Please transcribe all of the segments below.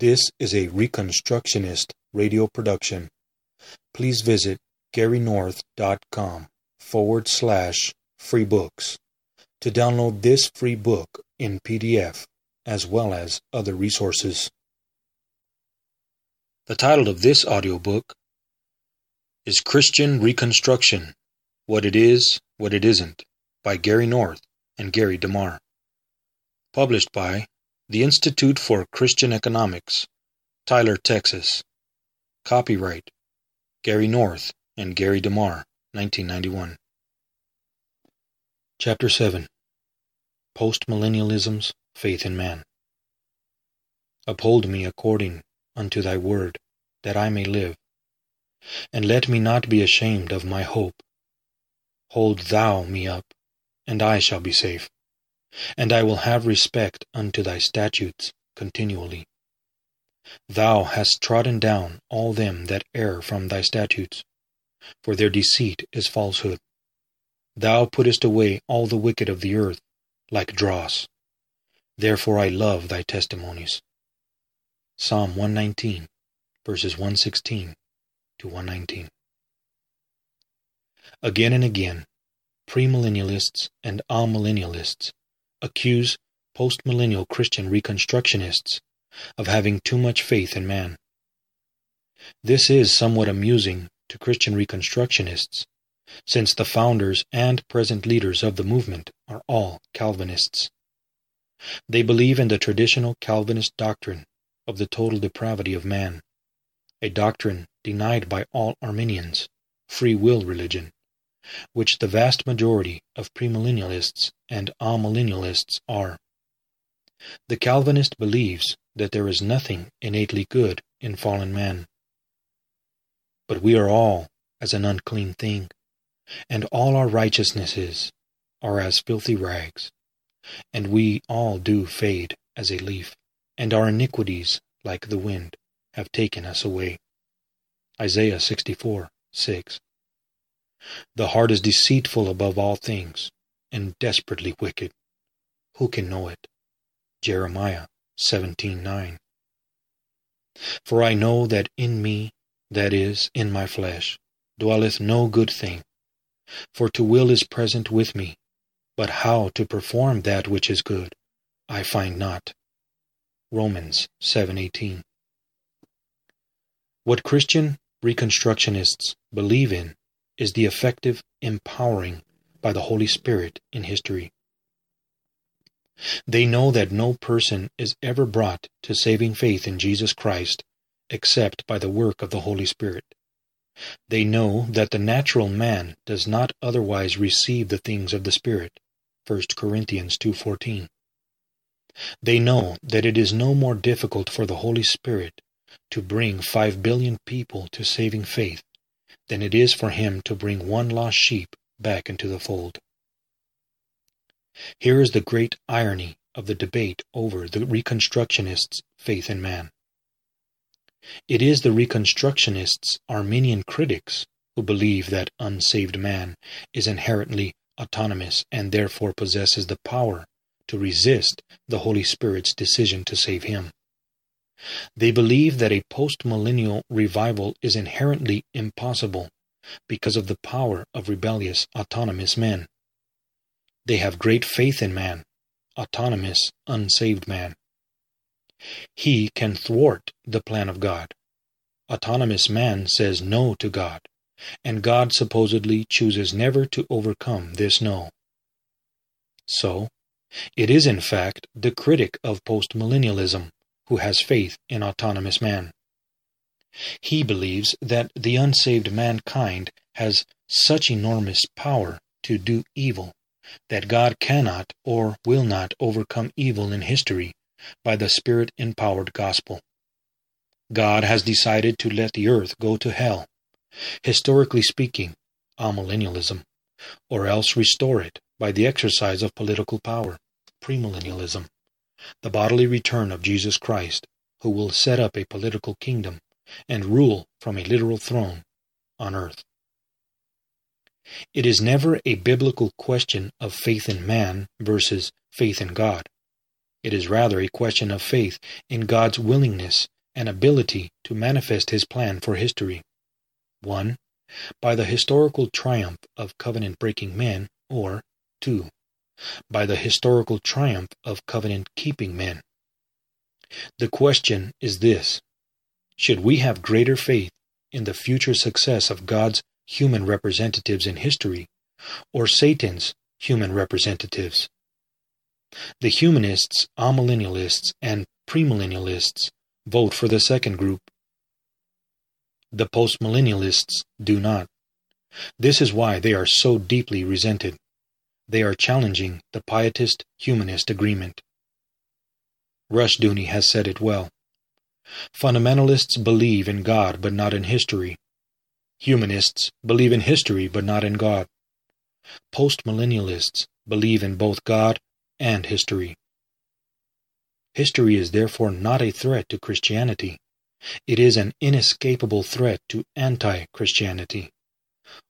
This is a Reconstructionist radio production. Please visit GaryNorth.com forward slash free books to download this free book in PDF as well as other resources. The title of this audiobook is Christian Reconstruction What It Is, What It Isn't by Gary North and Gary DeMar. Published by the Institute for Christian Economics, Tyler, Texas. Copyright Gary North and Gary DeMar, 1991. Chapter 7 Postmillennialism's Faith in Man. Uphold me according unto thy word, that I may live. And let me not be ashamed of my hope. Hold thou me up, and I shall be safe and I will have respect unto thy statutes continually. Thou hast trodden down all them that err from thy statutes, for their deceit is falsehood. Thou puttest away all the wicked of the earth, like dross. Therefore I love thy testimonies. Psalm 119, verses 116 to 119. Again and again, premillennialists and amillennialists accuse postmillennial Christian Reconstructionists of having too much faith in man. This is somewhat amusing to Christian Reconstructionists, since the founders and present leaders of the movement are all Calvinists. They believe in the traditional Calvinist doctrine of the total depravity of man, a doctrine denied by all Arminians, free will religion, which the vast majority of premillennialists and amillennialists are. The Calvinist believes that there is nothing innately good in fallen man. But we are all as an unclean thing, and all our righteousnesses are as filthy rags, and we all do fade as a leaf, and our iniquities, like the wind, have taken us away. Isaiah 64 6. The heart is deceitful above all things, and desperately wicked. Who can know it? Jeremiah 17:9. For I know that in me, that is, in my flesh, dwelleth no good thing. For to will is present with me, but how to perform that which is good, I find not. Romans 7:18. What Christian Reconstructionists believe in is the effective empowering by the Holy Spirit in history. They know that no person is ever brought to saving faith in Jesus Christ except by the work of the Holy Spirit. They know that the natural man does not otherwise receive the things of the Spirit. 1 Corinthians 2:14. They know that it is no more difficult for the Holy Spirit to bring 5 billion people to saving faith than it is for him to bring one lost sheep back into the fold. Here is the great irony of the debate over the Reconstructionists' faith in man. It is the Reconstructionists' Arminian critics who believe that unsaved man is inherently autonomous and therefore possesses the power to resist the Holy Spirit's decision to save him. They believe that a postmillennial revival is inherently impossible because of the power of rebellious, autonomous men. They have great faith in man, autonomous, unsaved man. He can thwart the plan of God. Autonomous man says no to God, and God supposedly chooses never to overcome this no. So, it is in fact the critic of postmillennialism who has faith in autonomous man. He believes that the unsaved mankind has such enormous power to do evil that God cannot or will not overcome evil in history by the Spirit empowered gospel. God has decided to let the earth go to hell, historically speaking, amillennialism, or else restore it by the exercise of political power, premillennialism the bodily return of Jesus Christ, who will set up a political kingdom and rule from a literal throne on earth. It is never a biblical question of faith in man versus faith in God. It is rather a question of faith in God's willingness and ability to manifest his plan for history. 1. By the historical triumph of covenant breaking men, or 2. By the historical triumph of covenant keeping men. The question is this Should we have greater faith in the future success of God's human representatives in history, or Satan's human representatives? The humanists, amillennialists, and premillennialists vote for the second group. The postmillennialists do not. This is why they are so deeply resented. They are challenging the pietist humanist agreement. Rushdoony has said it well. Fundamentalists believe in God but not in history. Humanists believe in history but not in God. Postmillennialists believe in both God and history. History is therefore not a threat to Christianity. It is an inescapable threat to anti Christianity.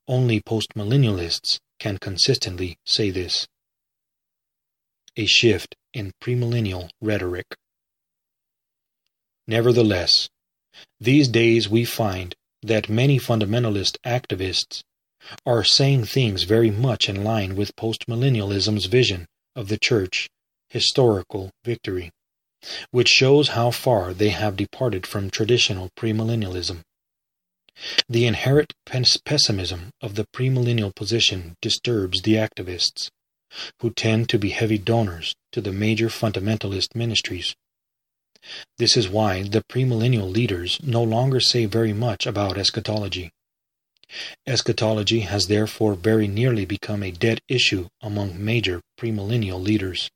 Only postmillennialists can consistently say this. A shift in premillennial rhetoric. Nevertheless, these days we find that many fundamentalist activists are saying things very much in line with postmillennialism's vision of the Church historical victory, which shows how far they have departed from traditional premillennialism. The inherent pessimism of the premillennial position disturbs the activists, who tend to be heavy donors to the major fundamentalist ministries. This is why the premillennial leaders no longer say very much about eschatology. Eschatology has therefore very nearly become a dead issue among major premillennial leaders.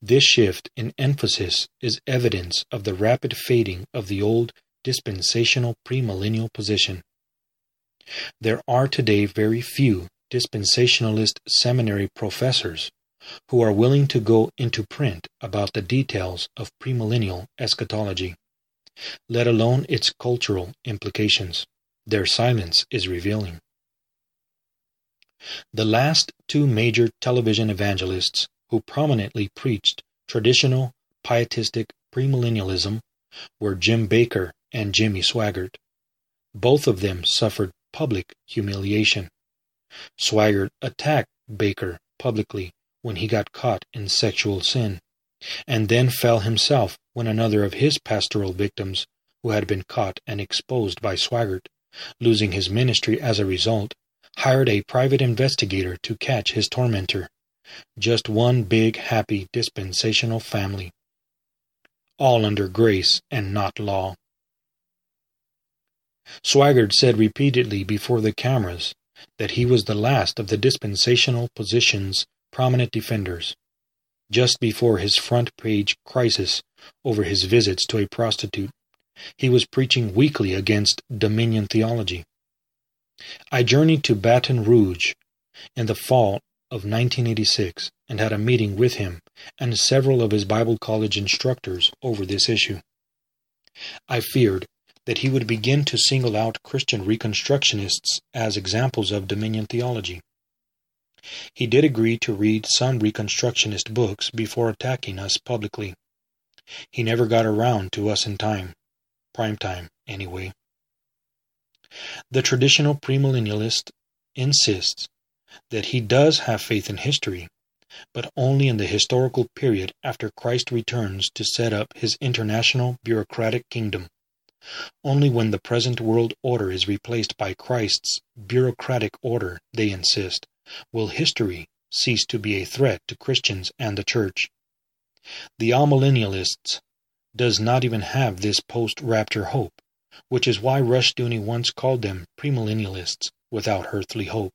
This shift in emphasis is evidence of the rapid fading of the old dispensational premillennial position. There are today very few dispensationalist seminary professors who are willing to go into print about the details of premillennial eschatology, let alone its cultural implications. Their silence is revealing. The last two major television evangelists who prominently preached traditional pietistic premillennialism were Jim Bakker and Jimmy Swaggart. Both of them suffered public humiliation. Swaggart attacked Bakker publicly when he got caught in sexual sin, and then fell himself when another of his pastoral victims, who had been caught and exposed by Swaggart, losing his ministry as a result, hired a private investigator to catch his tormentor. Just one big, happy, dispensational family. All under grace and not law. Swaggart said repeatedly before the cameras that he was the last of the dispensational position's prominent defenders. Just before his front page crisis over his visits to a prostitute, he was preaching weekly against dominion theology. I journeyed to Baton Rouge in the fall of 1986 and had a meeting with him and several of his Bible college instructors over this issue. I feared that he would begin to single out Christian Reconstructionists as examples of dominion theology. He did agree to read some Reconstructionist books before attacking us publicly. He never got around to us in time. Prime time, anyway. The traditional premillennialist insists that he does have faith in history, but only in the historical period after Christ returns to set up his international bureaucratic kingdom. Only when the present world order is replaced by Christ's bureaucratic order, they insist, will history cease to be a threat to Christians and the church. The amillennialists does not even have this post-rapture hope, which is why Rushdoony once called them premillennialists without earthly hope.